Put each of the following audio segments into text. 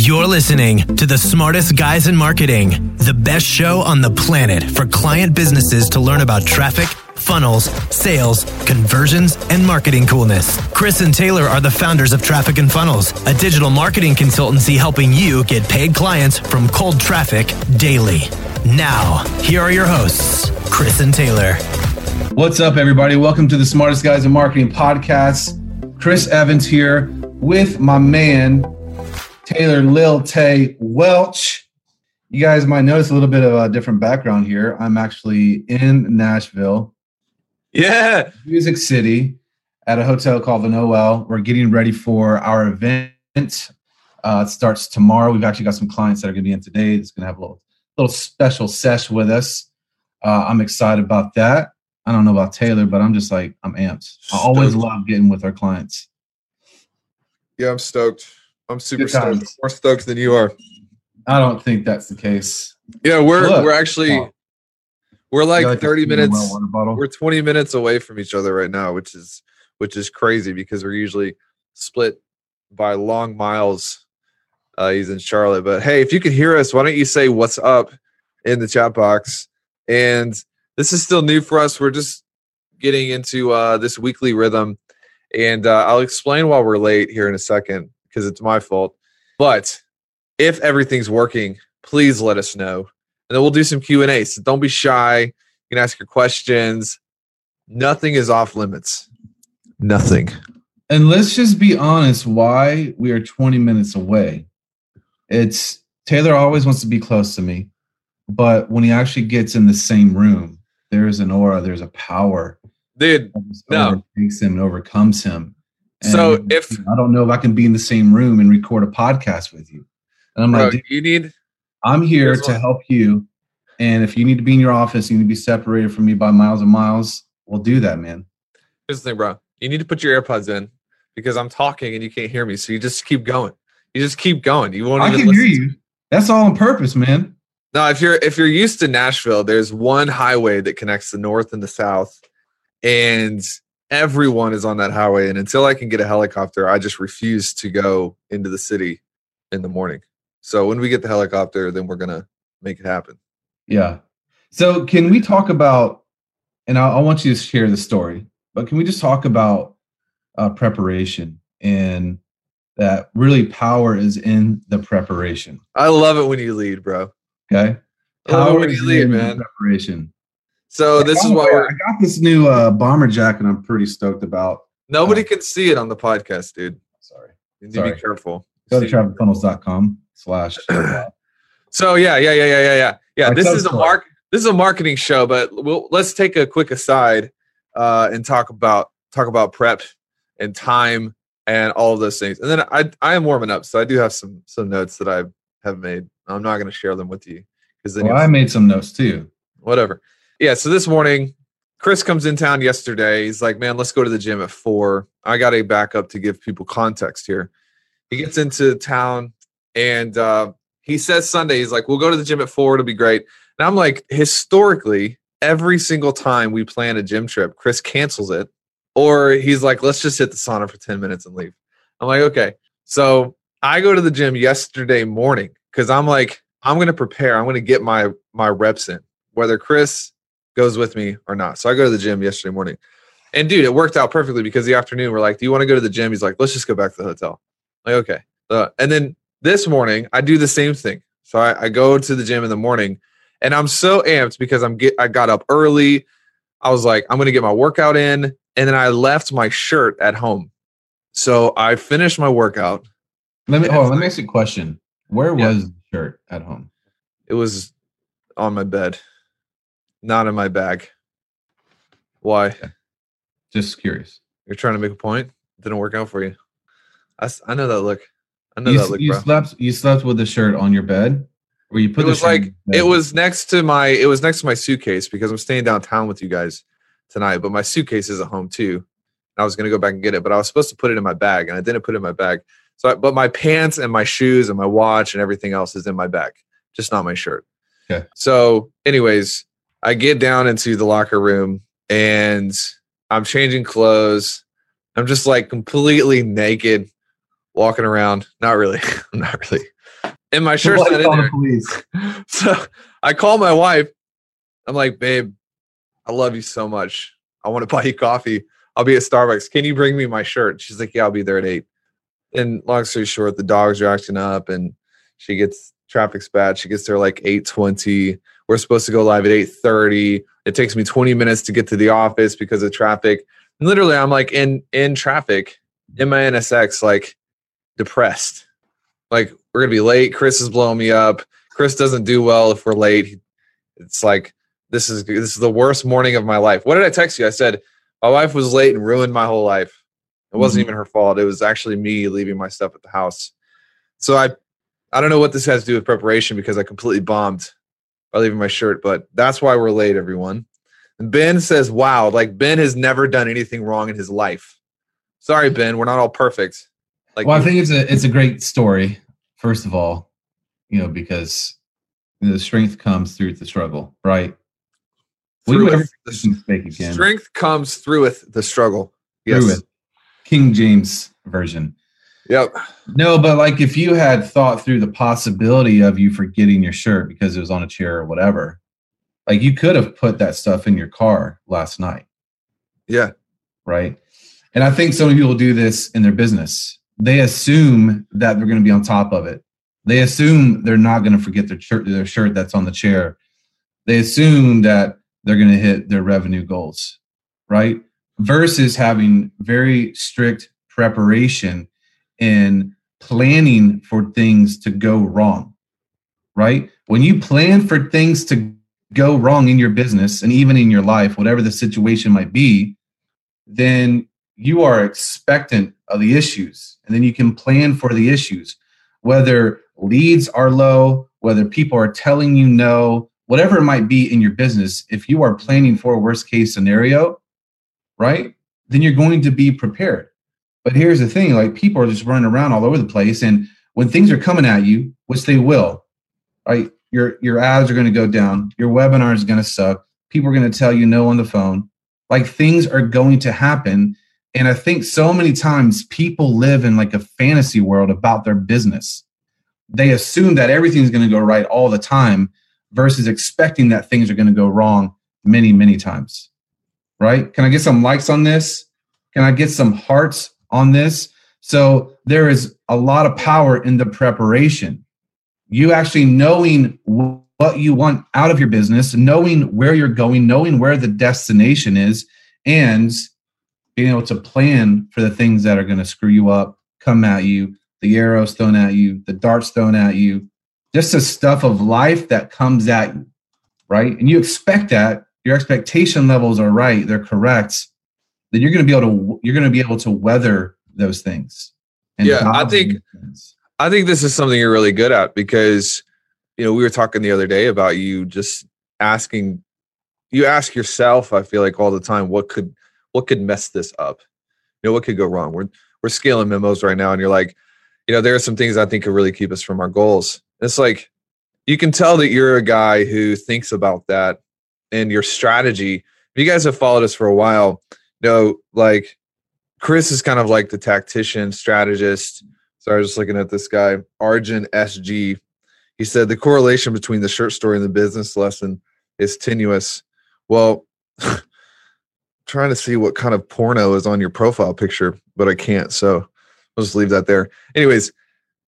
You're listening to the smartest guys in marketing, the best show on the planet for client businesses to learn about traffic, funnels, sales, conversions, and marketing coolness. Chris and Taylor are the founders of Traffic and Funnels, a digital marketing consultancy helping you get paid clients from cold traffic daily. Now, here are your hosts, Chris and Taylor. What's up, everybody? Welcome to the Smartest Guys in Marketing podcast. Chris Evans here with my man, Taylor Lil Tay Welch. You guys might notice a little bit of a different background here. I'm actually in Nashville, Yeah. Music City, at a hotel called the Noelle. We're getting ready for our event. Uh, it starts tomorrow. We've actually got some clients that are going to be in today. It's going to have a little, little special sesh with us. Uh, I'm excited about that. I don't know about Taylor, but I'm just like I'm amped. I always Stoked. love getting with our clients. Yeah, I'm stoked. I'm super Good stoked. times. More stoked than you are. I don't think that's the case. Yeah, we're Look. we're actually Oh. we're like, got, 30 minutes. well? We're 20 minutes away from each other right now, which is which is crazy because we're usually split by long miles. Uh, he's in Charlotte, but hey, if you can hear us, why don't you say what's up in the chat box? And this is still new for us. We're just getting into uh, this weekly rhythm, and uh, I'll explain why we're late here in a second because it's my fault. But if everything's working, please let us know, and then we'll do some Q and A. So don't be shy. You can ask your questions. Nothing is off limits. Nothing. And let's just be honest why we are 20 minutes away. It's Taylor always wants to be close to me, but when he actually gets in the same room, there's an aura, there's a power Dude, No. overtakes him and overcomes him. So if- I don't know if I can be in the same room and record a podcast with you. And I'm bro, like, you need I'm here to what- help you. And if you need to be in your office, you need to be separated from me by miles and miles, we'll do that, man. here's the thing, bro. You need to put your AirPods in because I'm talking and you can't hear me. So you just keep going. You just keep going. You won't I even can hear you. That's all on purpose, man. No, if you're if you're used to Nashville, there's one highway that connects the north and the south, and everyone is on that highway. And until I can get a helicopter, I just refuse to go into the city in the morning. So when we get the helicopter, then we're gonna make it happen. Yeah. So can we talk about, and I, I want you to share the story, but can we just talk about uh, preparation and that really power is in the preparation? I love it when you lead, bro. Okay. I love it Power when is you lead, man. Preparation. So this is why we're I got this new uh, bomber jacket. I'm pretty stoked about. nobody can see it on the podcast, dude. Sorry. You need Sorry. to be careful. Go to travelfunnels.com slash. So yeah, yeah, yeah, yeah, yeah, yeah. Yeah, this is a mark. This is a marketing show, but we'll let's take a quick aside uh, and talk about talk about prep and time and all of those things. And then I I am warming up, so I do have some some notes that I have made. I'm not going to share them with you because then Well, I made some notes too. whatever. Yeah. So this morning, Chris comes in town yesterday. He's like, man, let's go to the gym at four. I got a backup to give people context here. He gets into town and uh, he says Sunday, he's like, we'll go to the gym at four. It'll be great. And I'm like, historically, every single time we plan a gym trip, Chris cancels it. Or he's like, let's just hit the sauna for 10 minutes and leave. I'm like, okay. So I go to the gym yesterday morning because I'm like, I'm going to prepare. I'm going to get my my reps in, whether Chris goes with me or not. So I go to the gym yesterday morning, and dude, it worked out perfectly because the afternoon we're like, "Do you want to go to the gym?" He's like, "Let's just go back to the hotel." I'm like, okay. Uh, and then this morning I do the same thing. So I, I go to the gym in the morning, and I'm so amped because I'm get I got up early. I was like, I'm going to get my workout in, and then I left my shirt at home. So I finished my workout. Let me on, let me ask you a question. Where Yeah. was the shirt at home? It was on my bed, not in my bag. Why? Just curious. You're trying to make a point? Didn't work out for you. I, I know that look. I know You, that look, you bro. slept you slept with the shirt on your bed? where you put It the was like it was next to my it was next to my suitcase because I'm staying downtown with you guys tonight, but my suitcase is at home too. I was gonna go back and get it, but I was supposed to put it in my bag and I didn't put it in my bag. So, I, but my pants and my shoes and my watch and everything else is in my bag, just not my shirt. Okay. So, anyways, I get down into the locker room and I'm changing clothes. I'm just like completely naked, walking around. Not really. Not really. and my shirt's not in there. police. So I call my wife. I'm like, babe, I love you so much. I want to buy you coffee. I'll be at Starbucks. Can you bring me my shirt? She's like, yeah, I'll be there at eight. And long story short, the dogs are acting up and she gets traffic's bad. She gets there like 820. We're supposed to go live at 830. It takes me 20 minutes to get to the office because of traffic. And literally, I'm like in in traffic in my NSX, like depressed. Like we're gonna be late. Chris is blowing me up. Chris doesn't do well if we're late. It's like this is this is the worst morning of my life. What did I text you? I said my wife was late and ruined my whole life. It wasn't mm-hmm. even her fault. It was actually me leaving my stuff at the house. So I I don't know what this has to do with preparation because I completely bombed by leaving my shirt, but that's why we're late, everyone. And Ben says, wow, like Ben has never done anything wrong in his life. Sorry, Ben, we're not all perfect. Like well, I think it's a it's a great story. First of all, you know, because the strength comes through the struggle, right? We Through it, never the make again. strength comes through with the struggle. Yes. King James version. Yep. No, but like if you had thought through the possibility of you forgetting your shirt because it was on a chair or whatever, like you could have put that stuff in your car last night, Yeah. right? And I think so many people do this in their business. They assume that they're going to be on top of it. They assume they're not going to forget their shirt, their shirt that's on the chair. They assume that they're going to hit their revenue goals, right? Versus having very strict preparation in planning for things to go wrong, right? When you plan for things to go wrong in your business and even in your life, whatever the situation might be, then you are expectant of the issues and then you can plan for the issues whether leads are low whether people are telling you no whatever it might be in your business if you are planning for a worst case scenario right then you're going to be prepared but here's the thing like people are just running around all over the place and when things are coming at you which they will right your your ads are going to go down your webinar is going to suck people are going to tell you no on the phone like things are going to happen and I think so many times people live in like a fantasy world about their business. They assume that everything's going to go right all the time versus expecting that things are going to go wrong many, many times. Right? Can I get some likes on this? Can I get some hearts on this? So there is a lot of power in the preparation. You actually knowing what you want out of your business, knowing where you're going, knowing where the destination is, and being able to plan for the things that are going to screw you up, come at you, the arrows thrown at you, the darts thrown at you, just the stuff of life that comes at you, right? And you expect that your expectation levels are right, they're correct, then you're going to be able to you're going to be able to weather those things. Yeah, I think- I think this is something you're really good at because, you know, we were talking the other day about you just asking, you ask yourself, I feel like all the time, what could, what could mess this up? You know, what could go wrong? We're, we're scaling memos right now and you're like, you know, there are some things I think could really keep us from our goals. It's like, you can tell that you're a guy who thinks about that and your strategy. If you guys have followed us for a while, know, like Chris is kind of like the tactician, strategist. So I was just looking at this guy, Arjun SG. He said the correlation between the shirt story and the business lesson is tenuous. Well, trying to see what kind of porno is on your profile picture, but I can't. So I'll just leave that there. Anyways,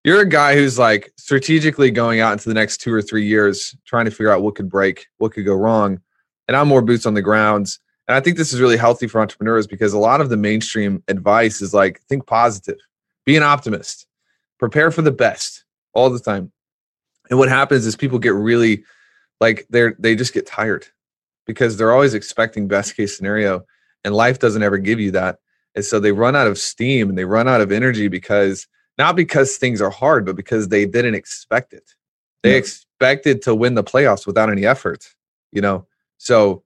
you're a guy who's like strategically going out into the next two or three years, trying to figure out what could break, what could go wrong. And I'm more boots on the ground. And I think this is really healthy for entrepreneurs because a lot of the mainstream advice is like think positive, be an optimist, prepare for the best all the time. And what happens is people get really like they're they just get tired because they're always expecting best case scenario and life doesn't ever give you that. And so they run out of steam and they run out of energy because not because things are hard, but because they didn't expect it. They Yeah. expected to win the playoffs without any effort, you know. So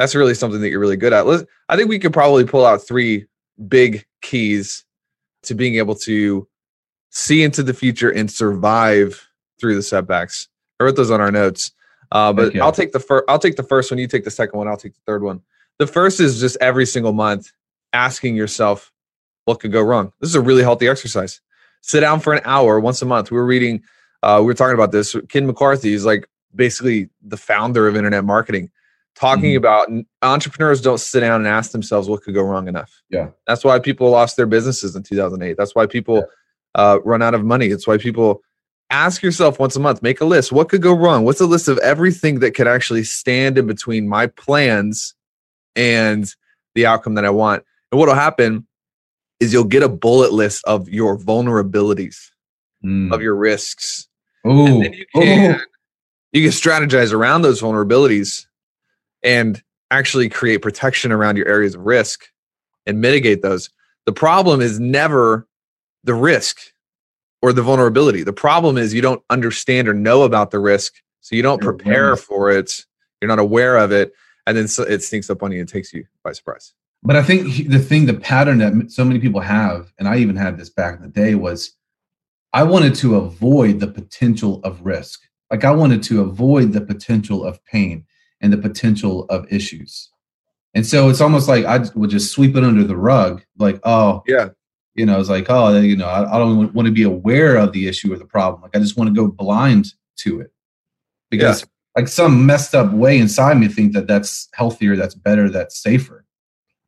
that's really something that you're really good at. Let's, I think we could probably pull out three big keys to being able to see into the future and survive through the setbacks. I wrote those on our notes. Uh, but I'll take the first. I'll take the first one. You take the second one. I'll take the third one. The first is just every single month asking yourself, what could go wrong? This is a really healthy exercise. Sit down for an hour once a month. We were reading Uh, we were talking about this. Ken McCarthy is like basically the founder of internet marketing, talking Mhm. about entrepreneurs don't sit down and ask themselves what could go wrong enough. Yeah. That's why people lost their businesses in 2008. That's why people uh, run out of money. It's why people ask yourself once a month, make a list. What could go wrong? What's a list of everything that could actually stand in between my plans and the outcome that I want? And what'll happen is you'll get a bullet list of your vulnerabilities, Mm. of your risks. Ooh. And then you can Ooh. you can strategize around those vulnerabilities and actually create protection around your areas of risk and mitigate those. The problem is never the risk or the vulnerability. The problem is you don't understand or know about the risk, so you don't prepare for it. You're not aware of it, and then so it sneaks up on you and takes you by surprise. But I think the thing, the pattern that so many people have, and I even had this back in the day, was I wanted to avoid the potential of risk. Like I wanted to avoid the potential of pain and the potential of issues. And so it's almost like I would just sweep it under the rug, like, oh, Yeah, you know, it's like, oh, you know, I, I don't want to be aware of the issue or the problem. Like I just want to go blind to it because, like, some messed up way inside me think that that's healthier, that's better, that's safer,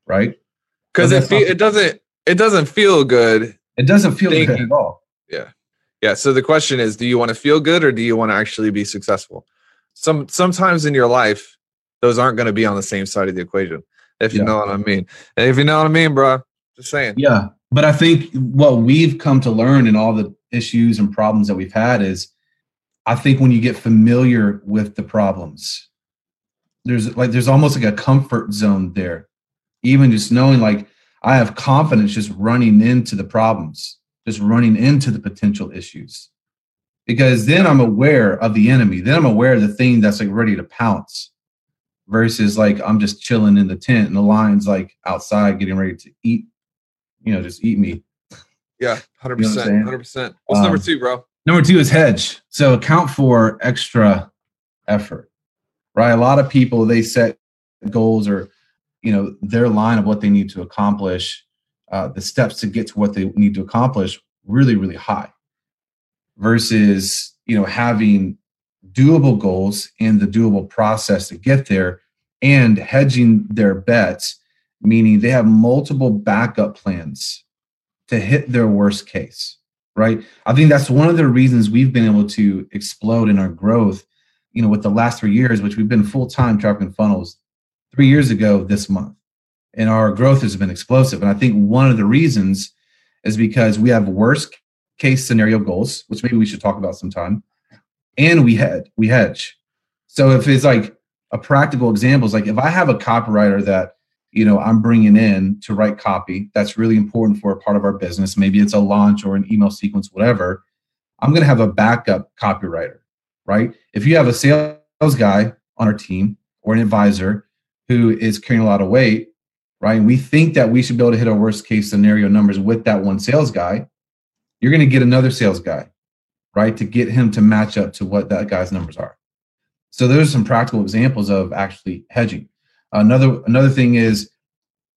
right? because it fe- it doesn't it doesn't feel good. It doesn't feel good at all. Yeah, yeah. So the question is, do you want to feel good or do you want to actually be successful? Some sometimes in your life, those aren't going to be on the same side of the equation. If you Yeah. know what I mean. And if you know what I mean, bro, just saying. Yeah. But I think what we've come to learn in all the issues and problems that we've had is I think when you get familiar with the problems, there's like there's almost like a comfort zone there. Even just knowing like I have confidence just running into the problems, just running into the potential issues. Because then I'm aware of the enemy. Then I'm aware of the thing that's like ready to pounce versus like I'm just chilling in the tent and the lion's like outside getting ready to eat, you know, just eat me. Yeah, hundred You know what I'm percent, hundred percent. What's number Um, two, bro? Number two is hedge. So account for extra effort, right? A lot of people they set goals or you know their line of what they need to accomplish, uh, the steps to get to what they need to accomplish, really really high, versus you know having doable goals and the doable process to get there, and hedging their bets, meaning they have multiple backup plans to hit their worst case right? I think that's one of the reasons we've been able to explode in our growth, you know, with the last three years, which we've been full time traffic funnels three years ago this month. And our growth has been explosive. And I think one of the reasons is because we have worst case scenario goals, which maybe we should talk about sometime. And we had we hedge. So if it's like a practical example is like if I have a copywriter that you know i'm bringing in to write copy that's really important for a part of our business maybe it's a launch or an email sequence whatever i'm going to have a backup copywriter right if you have a sales guy on our team or an advisor who is carrying a lot of weight right and we think that we should be able to hit our worst case scenario numbers with that one sales guy you're going to get another sales guy right to get him to match up to what that guy's numbers are so there's some practical examples of actually hedging Another another thing is,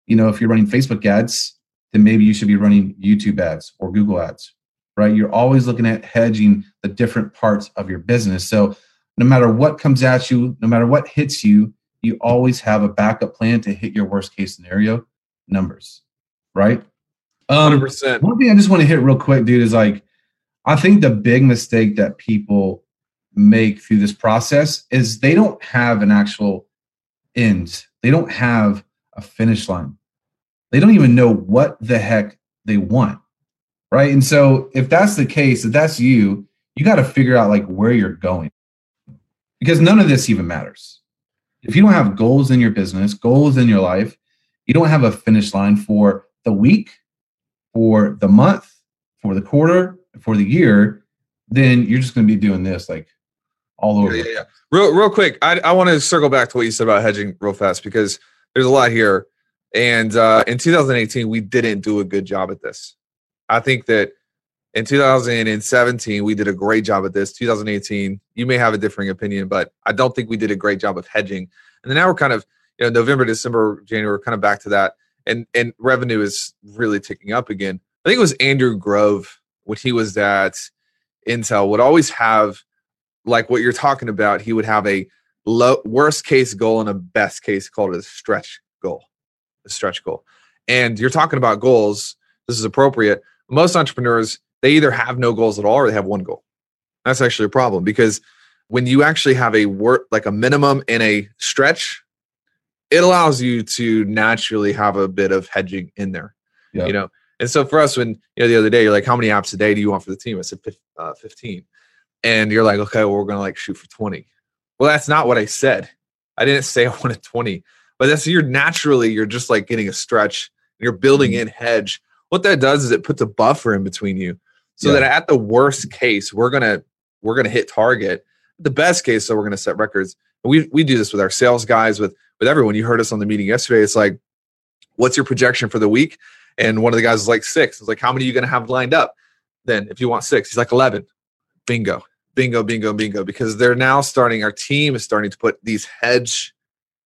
you know, if you're running Facebook ads, then maybe you should be running YouTube ads or Google ads, right? You're always looking at hedging the different parts of your business. So no matter what comes at you, no matter what hits you, you always have a backup plan to hit your worst case scenario numbers, right? Um, percent. one thing I just want to hit real quick, dude, is like I think the big mistake that people make through this process is they don't have an actual end. They don't have a finish line. They don't even know what the heck they want. Right. And so if that's the case, if that's you, you got to figure out like where you're going. Because none of this even matters. If you don't have goals in your business, goals in your life, you don't have a finish line for the week, for the month, for the quarter, for the year, then you're just going to be doing this like all over. Yeah, yeah, yeah. Real, real quick, I, I want to circle back to what you said about hedging real fast because there's a lot here. And uh, in 2018, we didn't do a good job at this. I think that in 2017, we did a great job at this. 2018, you may have a differing opinion, but I don't think we did a great job of hedging. And then now we're kind of, you know, November, December, January, kind of back to that. And and revenue is really ticking up again. I think it was Andrew Grove when he was at intel would always have like what you're talking about. He would have a low worst case goal and a best case called a stretch goal, a stretch goal. And you're talking about goals. This is appropriate. Most entrepreneurs they either have no goals at all or they have one goal. That's actually a problem because when you actually have a work like a minimum and a stretch, it allows you to naturally have a bit of hedging in there. Yeah. You know, and so for us, when you know the other day, you're like, "How many apps a day do you want for the team?" I said, uh, "15," and you're like, "Okay, well, we're gonna like shoot for 20." Well, that's not what I said. I didn't say I wanted 20, but that's you're naturally you're just like getting a stretch. And you're building Mhm. in hedge. What that does is it puts a buffer in between you, so Yeah. that at the worst case, we're gonna we're gonna hit target. The best case, so we're gonna set records. We we do this with our sales guys, with with everyone. You heard us on the meeting yesterday. It's like, what's your projection for the week? And one of the guys was like six. It's like, how many are you gonna have lined up? Then if you want six, he's like eleven. Bingo, bingo, bingo, bingo. Because they're now starting. Our team is starting to put these hedge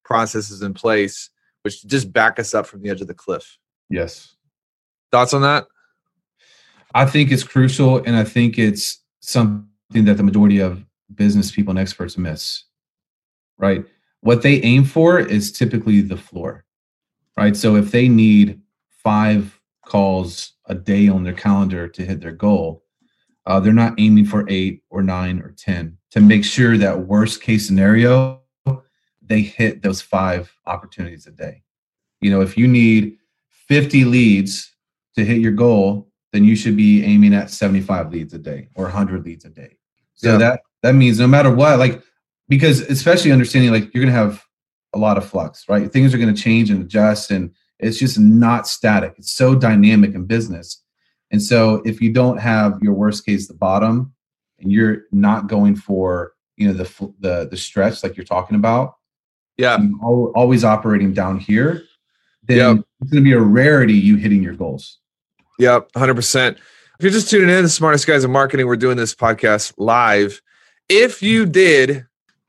processes in place, which just back us up from the edge of the cliff. Yes. Thoughts on that? I think it's crucial, and I think it's something that the majority of business people and experts miss. Right? What they aim for is typically the floor. Right? So if they need five calls a day on their calendar to hit their goal, uh, they're not aiming for eight or nine or ten to make sure that worst case scenario they hit those five opportunities a day. You know, if you need 50 leads to hit your goal, then you should be aiming at 75 leads a day or 100 leads a day. So Yeah. that that means no matter what, like because especially understanding like you're gonna have a lot of flux, right? Things are gonna change and adjust, and it's just not static. It's so dynamic in business. And so if you don't have your worst case the bottom, and you're not going for you know the the the stretch like you're talking about, Yeah. always operating down here, then Yep. it's going to be a rarity you hitting your goals. Yep, 100%. If you're just tuning in, the smartest guys in marketing, we're doing this podcast live. If you did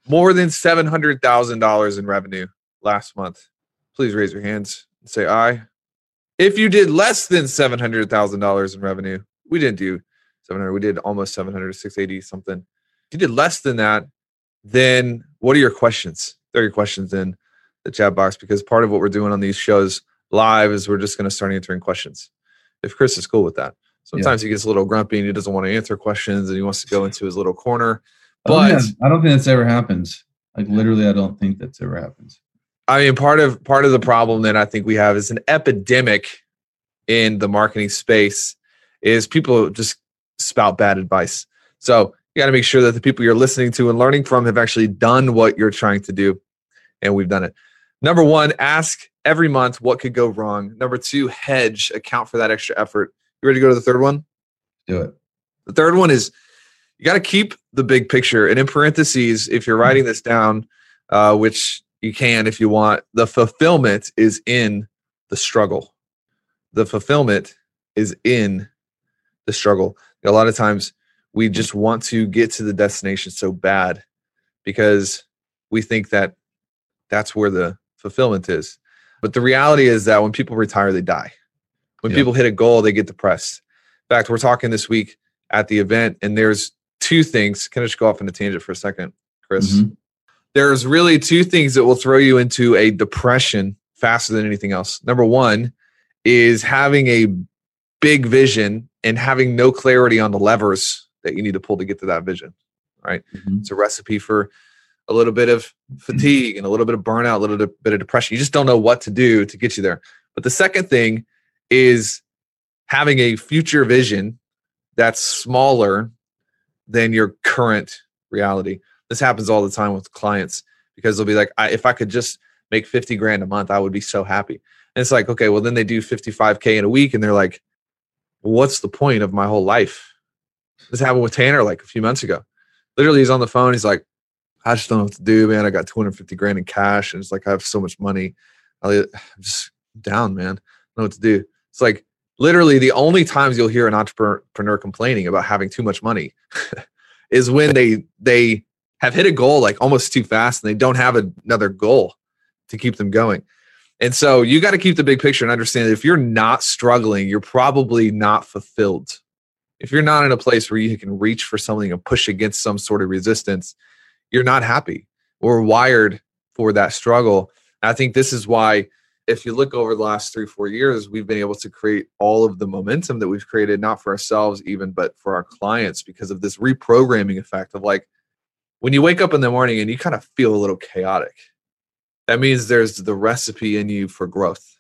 more than $700,000 in revenue last month, please raise your hands and say aye. If you did less than $700,000 in revenue, we didn't do 700, we did almost 700, 680 something. If you did less than that, then what are your questions? Throw your questions in the chat box because part of what we're doing on these shows live is we're just going to start answering questions if Chris is cool with that. Sometimes he gets a little grumpy and he doesn't want to answer questions and he wants to go into his little corner. I don't, But think I don't think that's ever happened. Like literally, I don't think that's ever happened. I mean, part of part of the problem that I think we have is an epidemic in the marketing space is people just spout bad advice. So you got to make sure that the people you're listening to and learning from have actually done what you're trying to do, and we've done it. Number one, ask every month what could go wrong. Number two, hedge, account for that extra effort. You ready to go to the third one? Do it. The third one is you got to keep the big picture. And in parentheses, if you're writing this down, uh, which you can if you want, the fulfillment is in the struggle. The fulfillment is in the struggle. A lot of times we just want to get to the destination so bad because we think that that's where the fulfillment is. But the reality is that when people retire, they die. When Yeah. people hit a goal, they get depressed. In fact, we're talking this week at the event, and there's two things. Can I just go off on a tangent for a second, Chris? Mhm. There's really two things that will throw you into a depression faster than anything else. Number one is having a big vision and having no clarity on the levers that you need to pull to get to that vision. Mhm. It's a recipe for a little bit of fatigue and a little bit of burnout, a little bit of depression. You just don't know what to do to get you there. But the second thing is having a future vision that's smaller than your current reality. This happens all the time with clients because they'll be like, I, if I could just make 50 grand a month, I would be so happy. And it's like, okay, well, then they do 55K in a week and they're like, what's the point of my whole life? This happened with Tanner like a few months ago. Literally, he's on the phone. He's like, I just don't know what to do, man. I got 250 grand in cash and it's like, I have so much money. I'm just down, man. I don't know what to do. It's like literally the only times you'll hear an entrepreneur complaining about having too much money is when they they have hit a goal like almost too fast and they don't have another goal to keep them going. And so you got to keep the big picture and understand that if you're not struggling, you're probably not fulfilled. if you're not in a place where you can reach for something and push against some sort of resistance, you're not happy. We're wired for that struggle. I think this is why, if you look over the last three, four years, we've been able to create all of the momentum that we've created, not for ourselves even, but for our clients because of this reprogramming effect of like when you wake up in the morning and you kind of feel a little chaotic, that means there's the recipe in you for growth.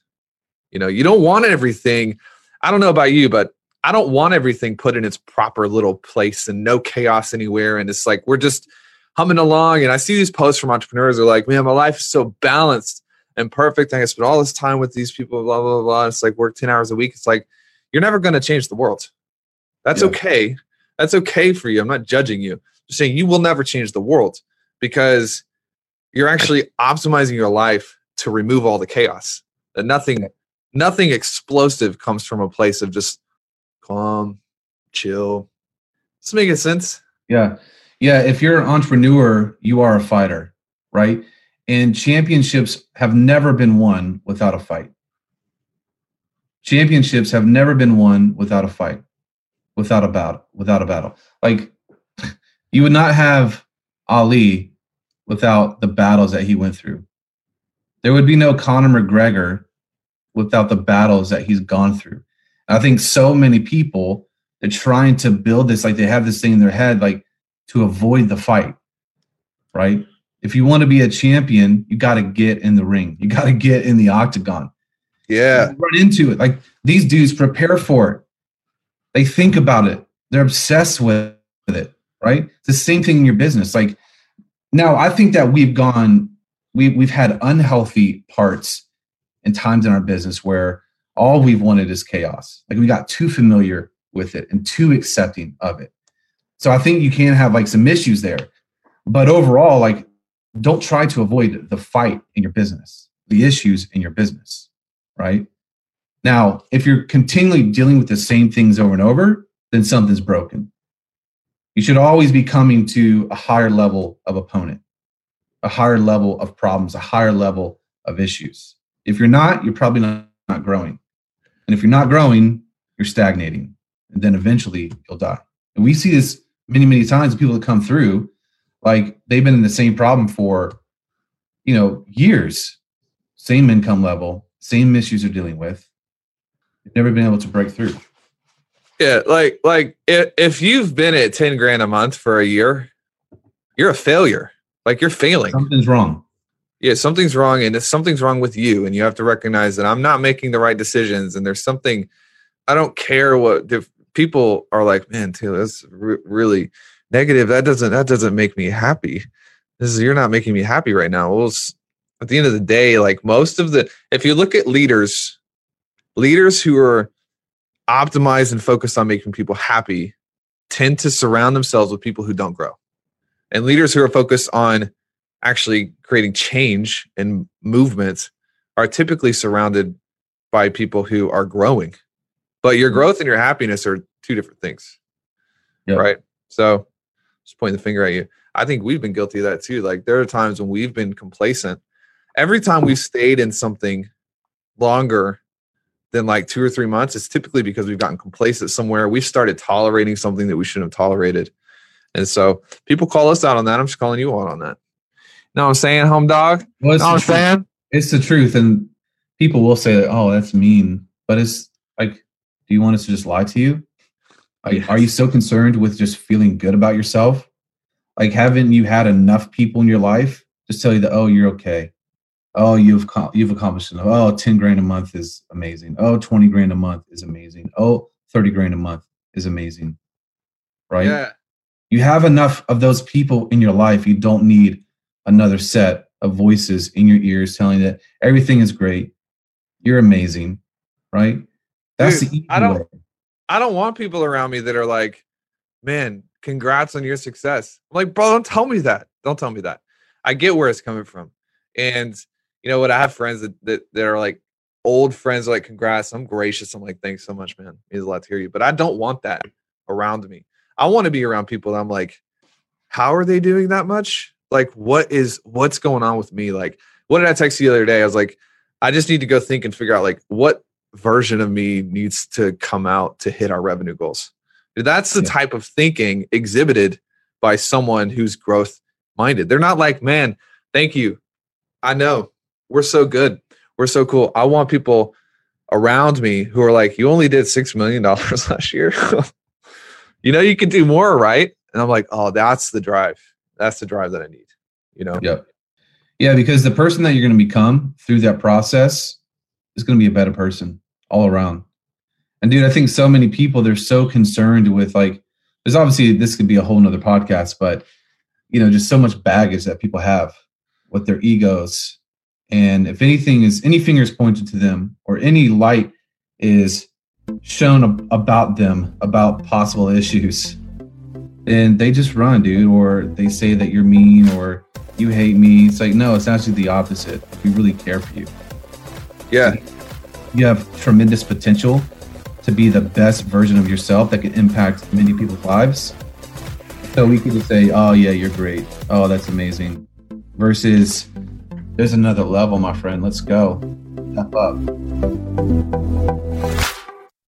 You know, you don't want everything. I don't know about you, but I don't want everything put in its proper little place and no chaos anywhere. And it's like we're just humming along. And I see these posts from entrepreneurs are like, man, my life is so balanced and perfect. I spend all this time with these people, blah, blah, blah. It's like work 10 hours a week. It's like, you're never going to change the world. That's yeah. okay. That's okay for you. I'm not judging you. Just saying you will never change the world because you're actually optimizing your life to remove all the chaos. That nothing, nothing explosive comes from a place of just calm, chill. Does making sense? Yeah. Yeah. If you're an entrepreneur, you are a fighter, right? And championships have never been won without a fight. Championships have never been won without a fight, without a battle, without a battle. Like you would not have Ali without the battles that he went through. There would be no Conor McGregor without the battles that he's gone through. I think so many people they're trying to build this like they have this thing in their head like to avoid the fight, right? If you want to be a champion, you got to get in the ring. You got to get in the octagon. Yeah, run into it. Like these dudes prepare for it. They think about it. They're obsessed with it, right? It's the same thing in your business. Like now, I think that we've gone, we we've had unhealthy parts and times in our business where all we've wanted is chaos. Like we got too familiar with it and too accepting of it. So I think you can have like some issues there. But overall, like don't try to avoid the fight in your business, the issues in your business, right? Now, if you're continually dealing with the same things over and over, then something's broken. You should always be coming to a higher level of opponent, a higher level of problems, a higher level of issues. If you're not, you're probably not, not growing. And if you're not growing, you're stagnating. And then eventually you'll die. And we see this many, many times people that come through, like they've been in the same problem for, you know, years, same income level, same issues they're dealing with. They've never been able to break through. Yeah, like like if you've been at 10 grand a month for a year, you're a failure. Like you're failing. Something's wrong yeah something's wrong and if something's wrong with you and you have to recognize that i'm not making the right decisions and there's something i don't care what if people are like man taylor that's r- really negative that doesn't that doesn't make me happy this is you're not making me happy right now well at the end of the day like most of the if you look at leaders leaders who are optimized and focused on making people happy tend to surround themselves with people who don't grow and leaders who are focused on actually creating change and movement are typically surrounded by people who are growing. But your mm-hmm. growth and your happiness are two different things. Yep. Right. So just pointing the finger at you. I think we've been guilty of that too. Like there are times when we've been complacent. Every time we've stayed in something longer than like two or three months, it's typically because we've gotten complacent somewhere. We've started tolerating something that we shouldn't have tolerated. And so people call us out on that. I'm just calling you out on that. Know what I'm saying, home dog? Well, know what I'm saying? It's the truth. And people will say, oh, that's mean. But it's like, do you want us to just lie to you? Like, yes. Are you so concerned with just feeling good about yourself? Like, haven't you had enough people in your life just tell you that, oh, you're okay? Oh, you've you've accomplished enough. Oh, 10 grand a month is amazing. Oh, 20 grand a month is amazing. Oh, 30 grand a month is amazing. Right? Yeah. You have enough of those people in your life. You don't need another set of voices in your ears telling you that everything is great, you're amazing, right? That's Dude, the I don't way. I don't want people around me that are like, man, congrats on your success. I'm like, bro, don't tell me that. Don't tell me that. I get where it's coming from. And you know what? I have friends that that, that are like old friends are like, congrats. I'm gracious. I'm like, thanks so much, man. It means a lot to hear you. But I don't want that around me. I want to be around people that I'm like, how are they doing that much? like what is what's going on with me like what did i text you the other day i was like i just need to go think and figure out like what version of me needs to come out to hit our revenue goals That's the Yeah. type of thinking exhibited by someone who's growth minded. They're not like, man, thank you. I know we're so good. We're so cool. I want people around me who are like, you only did $6 million last year. you know, you can do more, right? And I'm like, oh, that's the drive. That's the drive that I need, you know? Yep. Yeah, because the person that you're going to become through that process is going to be a better person all around. And dude, I think so many people they're so concerned with like there's obviously this could be a whole nother podcast, but you know, just so much baggage that people have with their egos. And if anything is any fingers pointed to them or any light is shown ab- about them about possible issues, then they just run, dude, or they say that you're mean or you hate me. It's like, no, it's actually the opposite. We really care for you. Yeah. You have tremendous potential to be the best version of yourself that can impact many people's lives. So we could just say, oh, yeah, you're great. Oh, that's amazing. Versus, there's another level, my friend. Let's go. Step up.